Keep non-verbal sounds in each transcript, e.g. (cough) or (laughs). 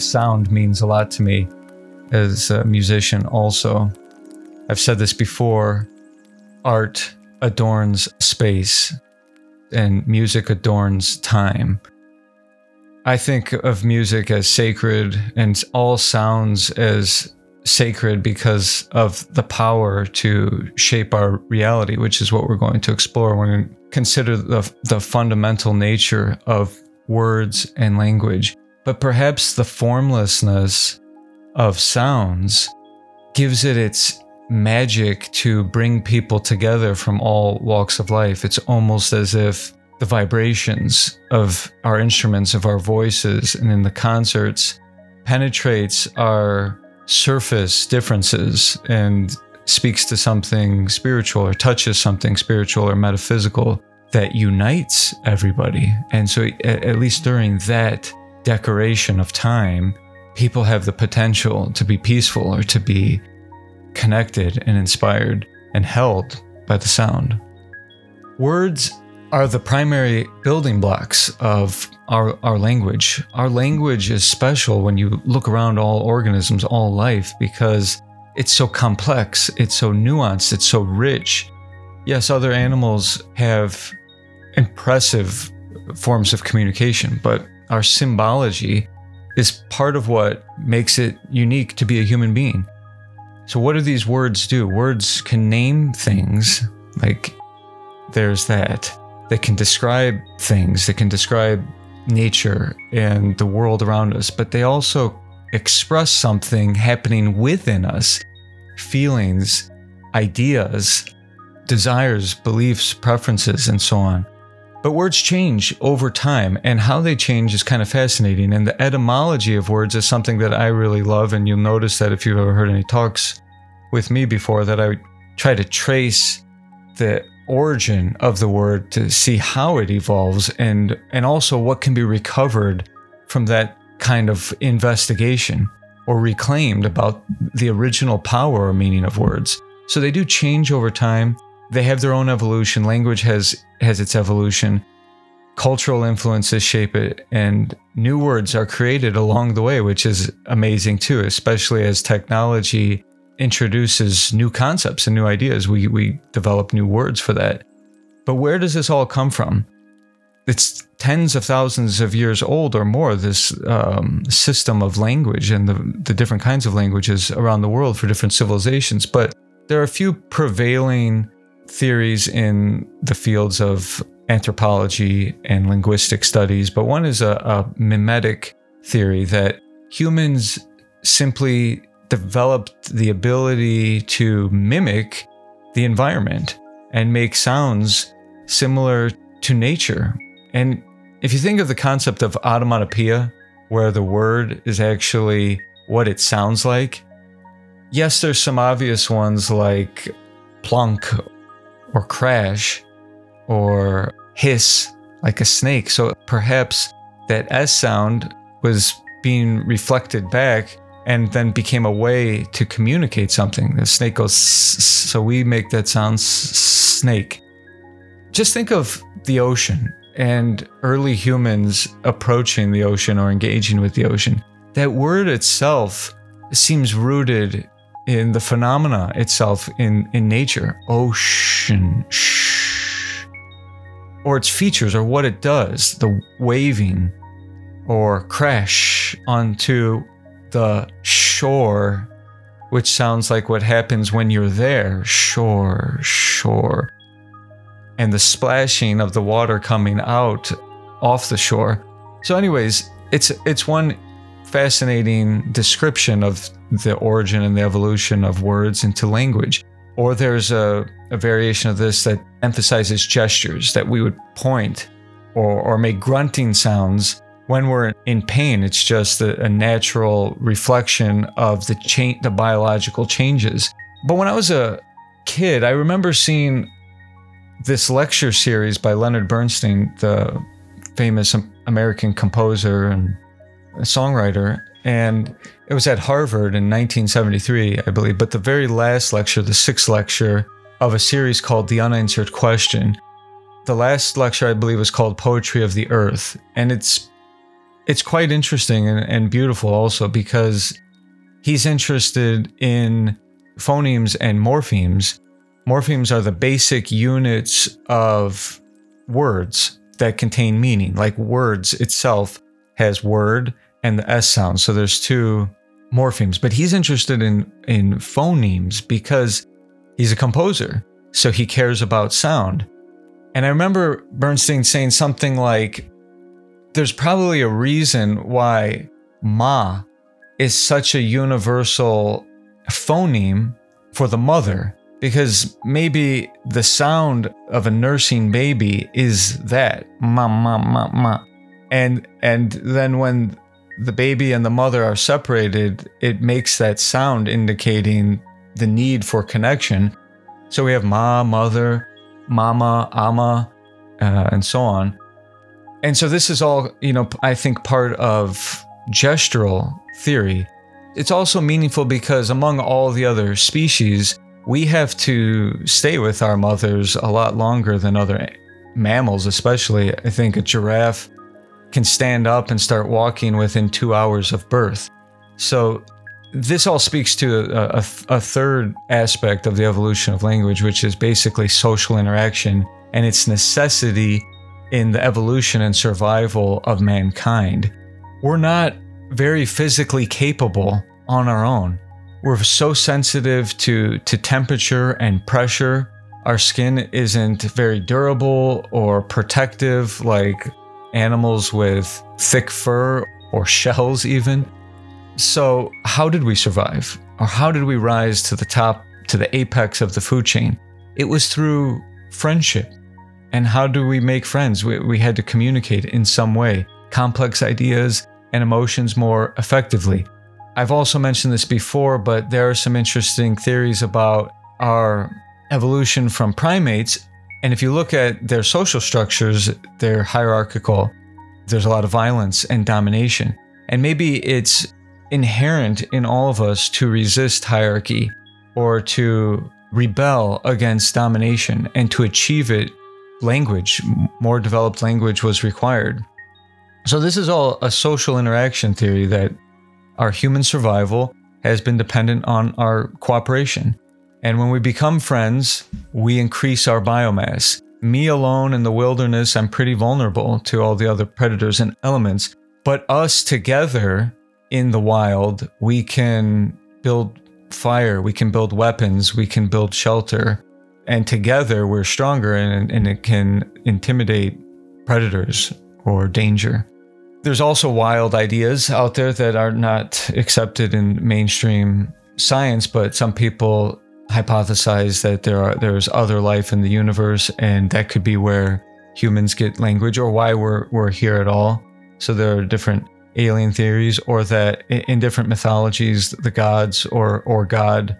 sound means a lot to me as a musician, also. I've said this before art adorns space, and music adorns time. I think of music as sacred and all sounds as sacred because of the power to shape our reality, which is what we're going to explore. When to consider the, the fundamental nature of words and language. But perhaps the formlessness of sounds gives it its magic to bring people together from all walks of life. It's almost as if the vibrations of our instruments, of our voices, and in the concerts penetrates our surface differences and speaks to something spiritual or touches something spiritual or metaphysical that unites everybody. And so, at least during that decoration of time, people have the potential to be peaceful or to be connected and inspired and held by the sound. Words are the primary building blocks of our, our language. Our language is special when you look around all organisms, all life, because it's so complex, it's so nuanced, it's so rich. Yes, other animals have impressive forms of communication, but our symbology is part of what makes it unique to be a human being. So, what do these words do? Words can name things, like there's that that can describe things, that can describe nature and the world around us, but they also express something happening within us feelings, ideas, desires, beliefs, preferences, and so on. But words change over time, and how they change is kind of fascinating. And the etymology of words is something that I really love. And you'll notice that if you've ever heard any talks with me before, that I try to trace the origin of the word to see how it evolves and and also what can be recovered from that kind of investigation or reclaimed about the original power or meaning of words. So they do change over time. They have their own evolution. Language has has its evolution. Cultural influences shape it and new words are created along the way, which is amazing too, especially as technology introduces new concepts and new ideas. We, we develop new words for that. But where does this all come from? It's tens of thousands of years old or more, this um, system of language and the, the different kinds of languages around the world for different civilizations. But there are a few prevailing theories in the fields of anthropology and linguistic studies, but one is a, a mimetic theory that humans simply developed the ability to mimic the environment and make sounds similar to nature. And if you think of the concept of onomatopoeia, where the word is actually what it sounds like, yes, there's some obvious ones like plunk or crash or hiss like a snake. So perhaps that S sound was being reflected back and then became a way to communicate something. The snake goes, so we make that sound snake. Just think of the ocean and early humans approaching the ocean or engaging with the ocean. That word itself seems rooted in the phenomena itself in, in nature. Ocean. Or its features or what it does, the waving or crash onto the shore, which sounds like what happens when you're there. Shore, shore. And the splashing of the water coming out off the shore. So, anyways, it's it's one fascinating description of the origin and the evolution of words into language. Or there's a, a variation of this that emphasizes gestures that we would point or, or make grunting sounds when we're in pain, it's just a, a natural reflection of the change, the biological changes. But when I was a kid, I remember seeing this lecture series by Leonard Bernstein, the famous American composer and songwriter. And it was at Harvard in 1973, I believe. But the very last lecture, the sixth lecture of a series called The Unanswered Question, the last lecture, I believe, was called Poetry of the Earth. And it's it's quite interesting and, and beautiful also because he's interested in phonemes and morphemes. Morphemes are the basic units of words that contain meaning. Like words itself has word and the S sound. So there's two morphemes. But he's interested in in phonemes because he's a composer. So he cares about sound. And I remember Bernstein saying something like, there's probably a reason why ma is such a universal phoneme for the mother because maybe the sound of a nursing baby is that ma ma ma ma and and then when the baby and the mother are separated it makes that sound indicating the need for connection so we have ma mother mama ama uh, and so on and so this is all, you know, I think part of gestural theory. It's also meaningful because among all the other species, we have to stay with our mothers a lot longer than other mammals, especially. I think a giraffe can stand up and start walking within two hours of birth. So, this all speaks to a, a, a, third aspect of the evolution of language, which is basically social interaction and its necessity in the evolution and survival of mankind. We're not very physically capable on our own. We're so sensitive to, to temperature and pressure. Our skin isn't very durable or protective like animals with thick fur or shells, even. So, how did we survive? Or how did we rise to the top, to the apex of the food chain? It was through friendship and how do we make friends? We, we had to communicate in some way, complex ideas and emotions more effectively. I've also mentioned this before, but there are some interesting theories about our evolution from primates. And if you look at their social structures, they're hierarchical. There's a lot of violence and domination. And maybe it's inherent in all of us to resist hierarchy or to rebel against domination and to achieve it language, more developed language was required. So, this is all a social interaction theory that our human survival has been dependent on our cooperation. And when we become friends, we increase our biomass. Me alone in the wilderness, I'm pretty vulnerable to all the other predators and elements. But us together in the wild, we can build fire, we can build weapons, we can build shelter, and together we're stronger and, and it can intimidate predators or danger. There's also wild ideas out there that are not accepted in mainstream science, but some people hypothesize that there are there's other life in the universe and that could be where humans get language or why we're we're here at all. So there are different alien theories or that in different mythologies the gods or or God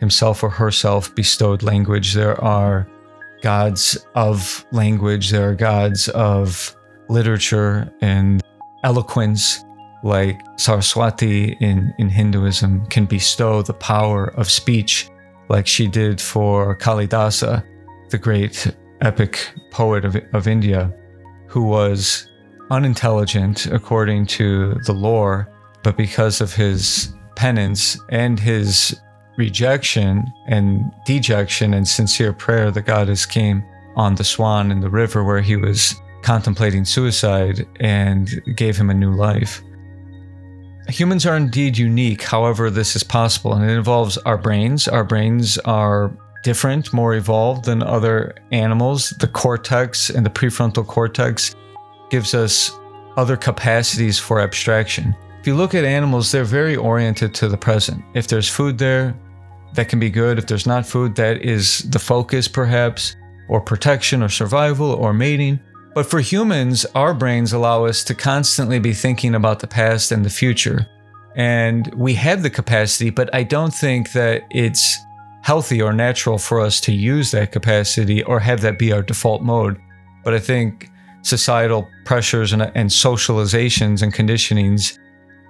himself or herself bestowed language. There are gods of language, there are gods of literature and eloquence, like Saraswati in, in Hinduism can bestow the power of speech, like she did for Kalidasa, the great epic poet of, of India, who was unintelligent according to the lore, but because of his penance and his rejection and dejection and sincere prayer, the goddess came on the swan in the river where he was contemplating suicide and gave him a new life. Humans are indeed unique, however, this is possible, and it involves our brains. Our brains are different, more evolved than other animals. The cortex and the prefrontal cortex gives us other capacities for abstraction. If you look at animals, they're very oriented to the present. If there's food there, that can be good. If there's not food, that is the focus, perhaps, or protection or survival or mating. But for humans, our brains allow us to constantly be thinking about the past and the future. And we have the capacity, but I don't think that it's healthy or natural for us to use that capacity or have that be our default mode. But I think societal pressures and, and socializations and conditionings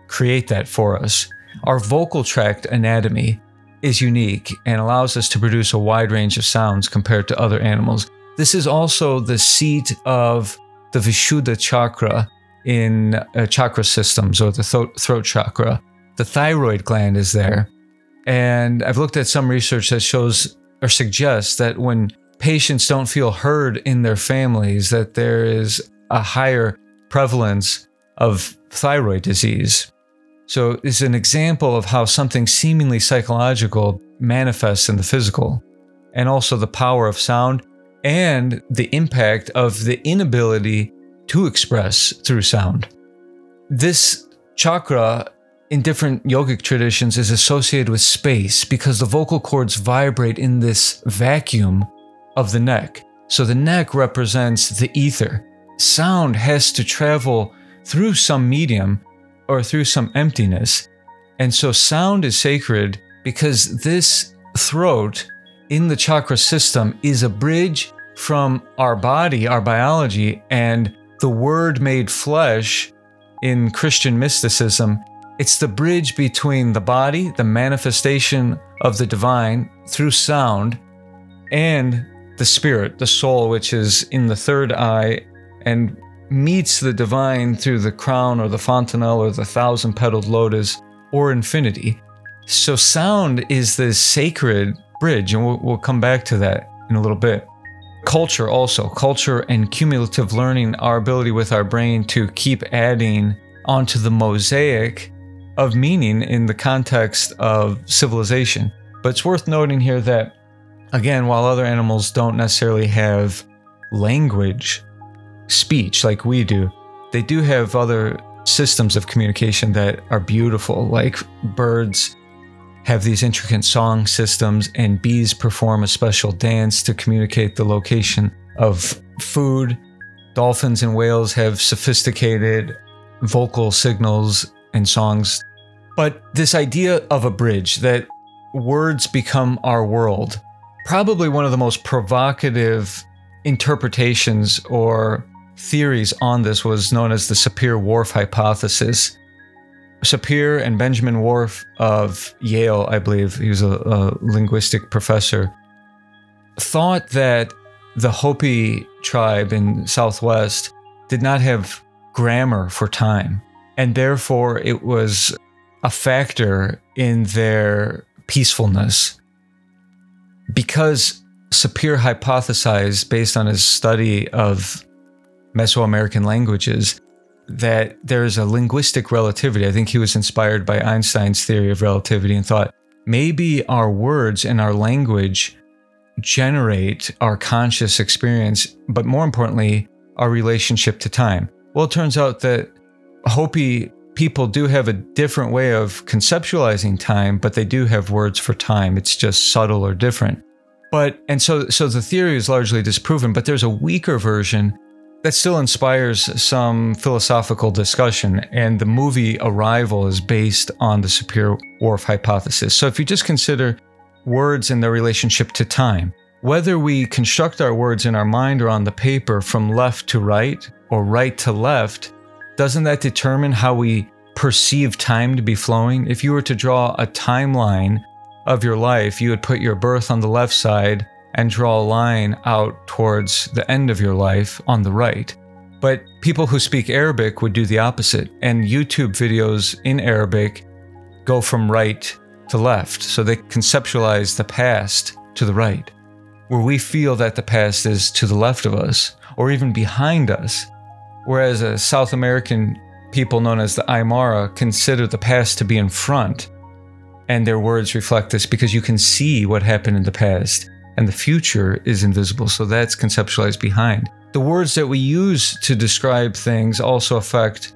create that for us. Our vocal tract anatomy is unique and allows us to produce a wide range of sounds compared to other animals. This is also the seat of the Vishuddha chakra in uh, chakra systems or the throat, throat chakra. The thyroid gland is there. And I've looked at some research that shows or suggests that when patients don't feel heard in their families, that there is a higher prevalence of thyroid disease. So it's an example of how something seemingly psychological manifests in the physical, and also the power of sound and the impact of the inability to express through sound. This chakra in different yogic traditions is associated with space because the vocal cords vibrate in this vacuum of the neck. So the neck represents the ether. Sound has to travel through some medium or through some emptiness. And so sound is sacred because this throat in the chakra system is a bridge from our body, our biology, and the word made flesh in Christian mysticism. It's the bridge between the body, the manifestation of the divine through sound, and the spirit, the soul, which is in the third eye and meets the divine through the crown or the fontanelle or the thousand petaled lotus or infinity. So, sound is the sacred bridge, and we'll, we'll come back to that in a little bit. Culture, also, culture and cumulative learning, our ability with our brain to keep adding onto the mosaic of meaning in the context of civilization. But it's worth noting here that, again, while other animals don't necessarily have language, speech like we do, they do have other systems of communication that are beautiful, like birds have these intricate song systems, and bees perform a special dance to communicate the location of food. Dolphins and whales have sophisticated vocal signals and songs. But this idea of a bridge that words become our world, probably one of the most provocative interpretations or theories on this was known as the Sapir-Whorf hypothesis. Sapir and Benjamin Whorf of Yale, I believe, he was a, a linguistic professor, thought that the Hopi tribe in Southwest did not have grammar for time, and therefore it was a factor in their peacefulness. Because Sapir hypothesized, based on his study of Mesoamerican languages that there's a linguistic relativity. I think he was inspired by Einstein's theory of relativity and thought maybe our words and our language generate our conscious experience, but more importantly, our relationship to time. Well, it turns out that Hopi people do have a different way of conceptualizing time, but they do have words for time. It's just subtle or different. But and so so the theory is largely disproven, but there's a weaker version that still inspires some philosophical discussion. And the movie Arrival is based on the Sapir Whorf hypothesis. So if you just consider words and their relationship to time, whether we construct our words in our mind or on the paper from left to right or right to left, doesn't that determine how we perceive time to be flowing? If you were to draw a timeline of your life, you would put your birth on the left side and draw a line out towards the end of your life on the right. But people who speak Arabic would do the opposite, and YouTube videos in Arabic go from right to left. So they conceptualize the past to the right, where we feel that the past is to the left of us or even behind us. Whereas a South American people known as the Aymara consider the past to be in front. And their words reflect this because you can see what happened in the past and the future is invisible. So that's conceptualized behind. The words that we use to describe things also affect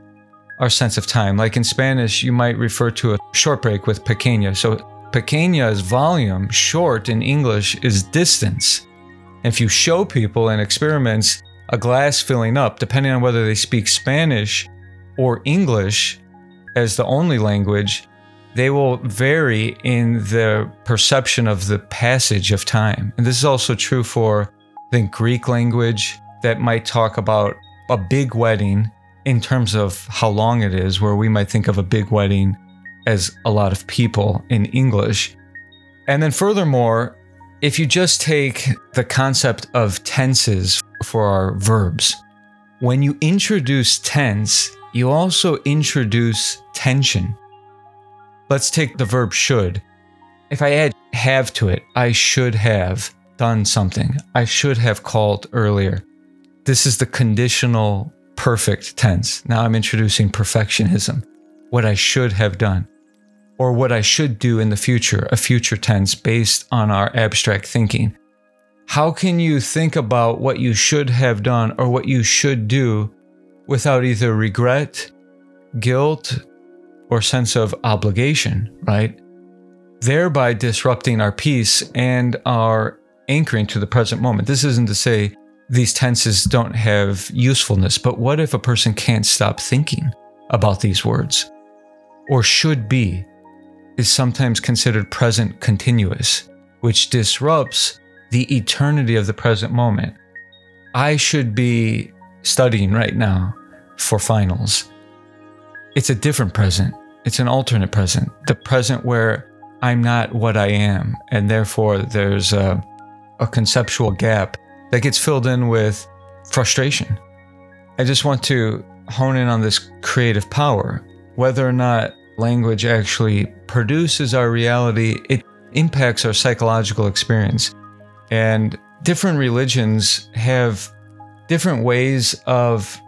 our sense of time. Like in Spanish, you might refer to a short break with pequeña. So pequeña is volume, short in English is distance. If you show people in experiments a glass filling up, depending on whether they speak Spanish or English as the only language, they will vary in the perception of the passage of time. And this is also true for, the Greek language that might talk about a big wedding in terms of how long it is, where we might think of a big wedding as a lot of people in English. And then, furthermore, if you just take the concept of tenses for our verbs, when you introduce tense you also introduce tension. Let's take the verb should. If I add have to it, I should have done something. I should have called earlier. This is the conditional perfect tense. Now I'm introducing perfectionism. What I should have done, or what I should do in the future, a future tense based on our abstract thinking. How can you think about what you should have done or what you should do without either regret, guilt, or sense of obligation, right? Thereby disrupting our peace and our anchoring to the present moment. This isn't to say these tenses don't have usefulness, but what if a person can't stop thinking about these words? Or should be is sometimes considered present continuous, which disrupts the eternity of the present moment. I should be studying right now for finals. It's a different present. It's an alternate present. The present where I'm not what I am, and therefore there's a, a conceptual gap that gets filled in with frustration. I just want to hone in on this creative power. Whether or not language actually produces our reality, it impacts our psychological experience. And different religions have different ways of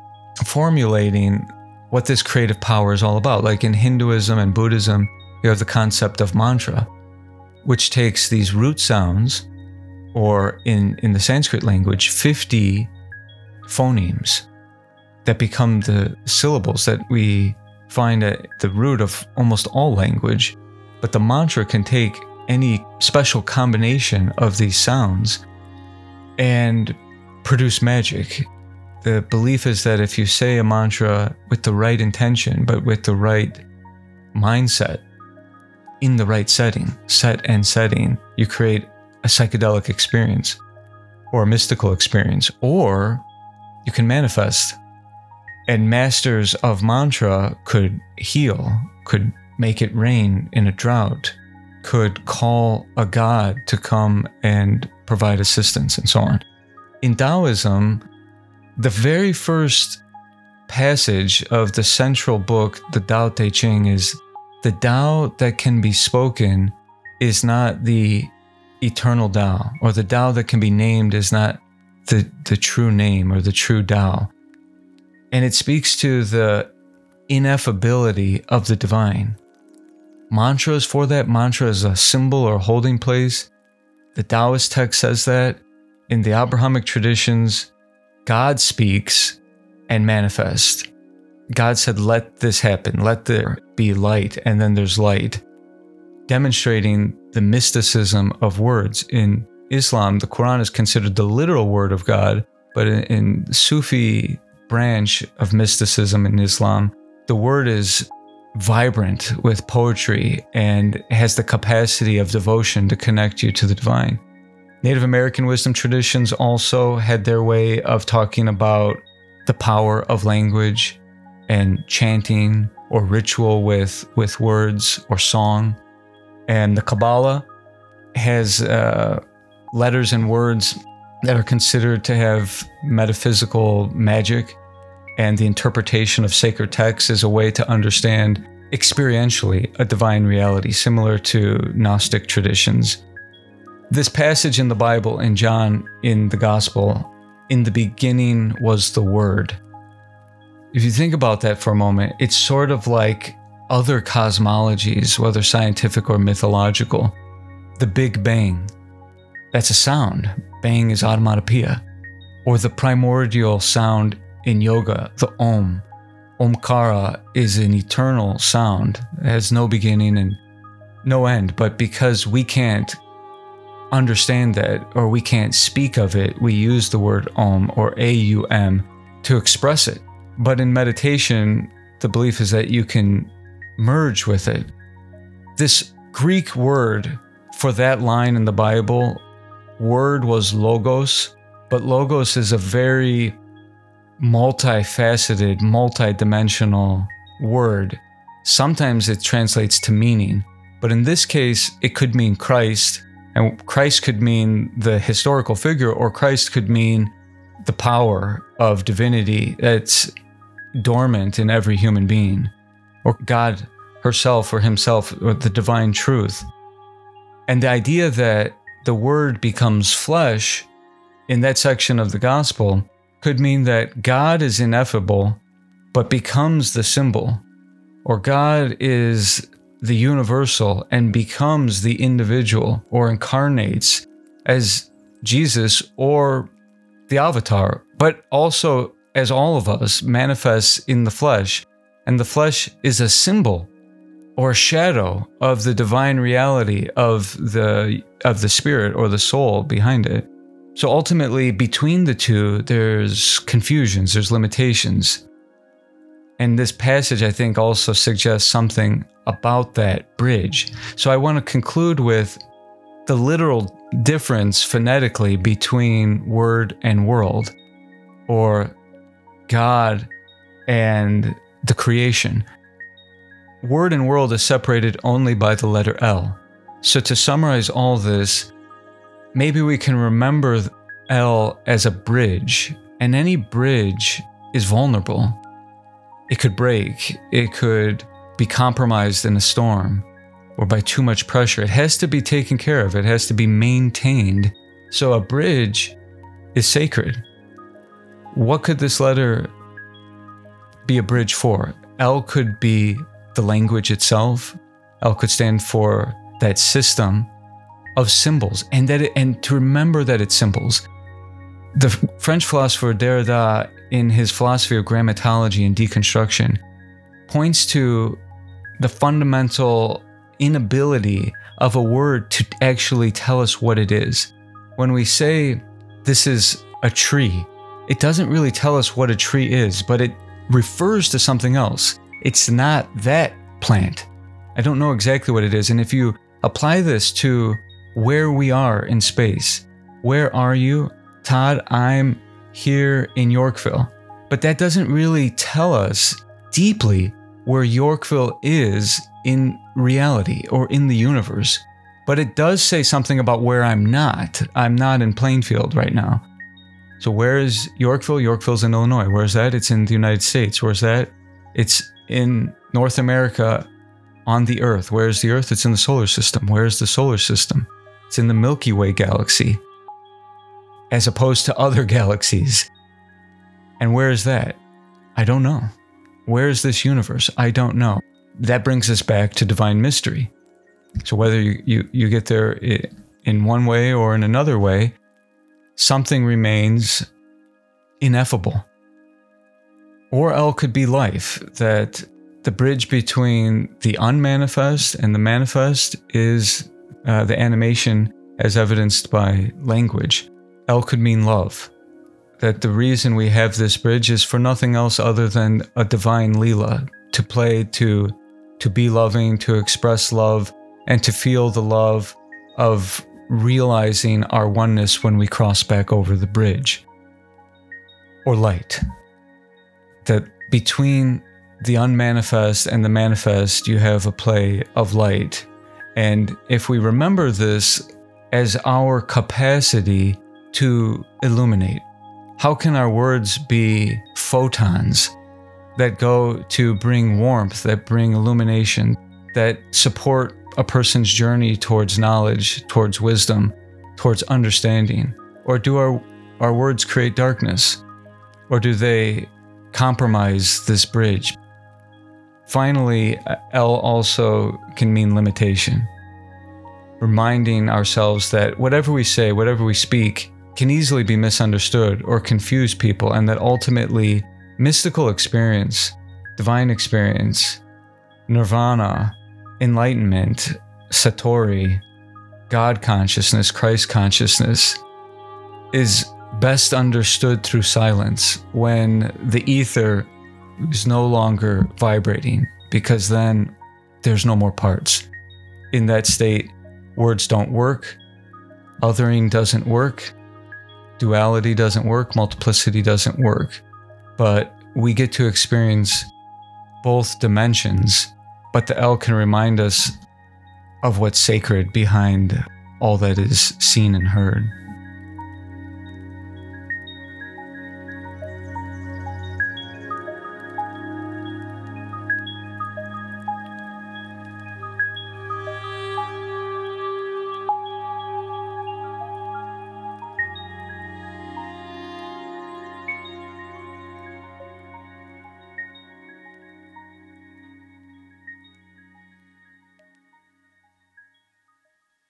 formulating what this creative power is all about. Like in Hinduism and Buddhism, you have the concept of mantra, which takes these root sounds, or in, in the Sanskrit language, 50 phonemes that become the syllables that we find at the root of almost all language. But the mantra can take any special combination of these sounds and produce magic. The belief is that if you say a mantra with the right intention, but with the right mindset, in the right setting, set and setting, you create a psychedelic experience or a mystical experience, or you can manifest. And masters of mantra could heal, could make it rain in a drought, could call a god to come and provide assistance and so on. In Taoism, the very first passage of the central book, the Tao Te Ching, is the Tao that can be spoken is not the eternal Tao, or the Tao that can be named is not the, the true name or the true Tao. And it speaks to the ineffability of the divine mantras for that. Mantra is a symbol or holding place. The Taoist text says that. In the Abrahamic traditions, God speaks and manifests. God said, Let this happen, let there be light, and then there's light, demonstrating the mysticism of words. In Islam, the Quran is considered the literal word of God, but in, in Sufi branch of mysticism in Islam, the word is vibrant with poetry and has the capacity of devotion to connect you to the divine. Native American wisdom traditions also had their way of talking about the power of language and chanting or ritual with, with words or song. And the Kabbalah has uh, letters and words that are considered to have metaphysical magic and the interpretation of sacred texts is a way to understand experientially a divine reality, similar to Gnostic traditions. This passage in the Bible, in John, in the Gospel, in the beginning was the Word. If you think about that for a moment, it's sort of like other cosmologies, whether scientific or mythological. The Big Bang, that's a sound. Bang is onomatopoeia. Or the primordial sound in yoga, the Om. Omkara is an eternal sound, it has no beginning and no end. But because we can't understand that or we can't speak of it, we use the word Om or AUM to express it. But in meditation, the belief is that you can merge with it. This Greek word for that line in the Bible, word was logos, but logos is a very multifaceted, multidimensional word. Sometimes it translates to meaning, but in this case, it could mean Christ, and Christ could mean the historical figure, or Christ could mean the power of divinity. that's dormant in every human being, or God herself or himself, or the divine truth. And the idea that the word becomes flesh in that section of the gospel could mean that God is ineffable, but becomes the symbol, or God is the universal and becomes the individual or incarnates as Jesus or the avatar, but also as all of us manifests in the flesh. And the flesh is a symbol or shadow of the divine reality of the of the spirit or the soul behind it. So ultimately between the two there's confusions, there's limitations. And this passage I think also suggests something about that bridge. So I want to conclude with the literal difference phonetically between word and world or God and the creation. Word and world is separated only by the letter L. So, to summarize all this, maybe we can remember L as a bridge, and any bridge is vulnerable. It could break, it could be compromised in a storm or by too much pressure. It has to be taken care of, it has to be maintained. So, a bridge is sacred. What could this letter be a bridge for? L could be the language itself. L could stand for that system of symbols and that it, and to remember that it's symbols. The French philosopher Derrida in his philosophy of grammatology and deconstruction points to the fundamental inability of a word to actually tell us what it is. When we say this is a tree, it doesn't really tell us what a tree is, but it refers to something else. It's not that plant. I don't know exactly what it is. And if you apply this to where we are in space, where are you? Todd, I'm here in Yorkville. But that doesn't really tell us deeply where Yorkville is in reality or in the universe. But it does say something about where I'm not. I'm not in Plainfield right now. So where is Yorkville? Yorkville's in Illinois. Where's that? It's in the United States. Where's that? It's in North America on the Earth. Where's the Earth? It's in the solar system. Where's the solar system? It's in the Milky Way galaxy, as opposed to other (laughs) galaxies. And where is that? I don't know. Where is this universe? I don't know. That brings us back to divine mystery. So whether you, you, you get there in one way or in another way, something remains ineffable. Or L could be life, that the bridge between the unmanifest and the manifest is uh, the animation as evidenced by language. L could mean love. That the reason we have this bridge is for nothing else other than a divine Leela to play, to, to be loving, to express love, and to feel the love of realizing our oneness when we cross back over the bridge. Or light. That between the unmanifest and the manifest, you have a play of light. And if we remember this as our capacity to illuminate, how can our words be photons that go to bring warmth, that bring illumination, that support a person's journey towards knowledge, towards wisdom, towards understanding? Or do our, our words create darkness? Or do they compromise this bridge? Finally, L also can mean limitation, reminding ourselves that whatever we say, whatever we speak, can easily be misunderstood or confuse people, and that ultimately, mystical experience, divine experience, nirvana, enlightenment, satori, God consciousness, Christ consciousness is best understood through silence when the ether is no longer vibrating because then there's no more parts. In that state, words don't work, othering doesn't work, duality doesn't work, multiplicity doesn't work. But we get to experience both dimensions but the L can remind us of what's sacred behind all that is seen and heard.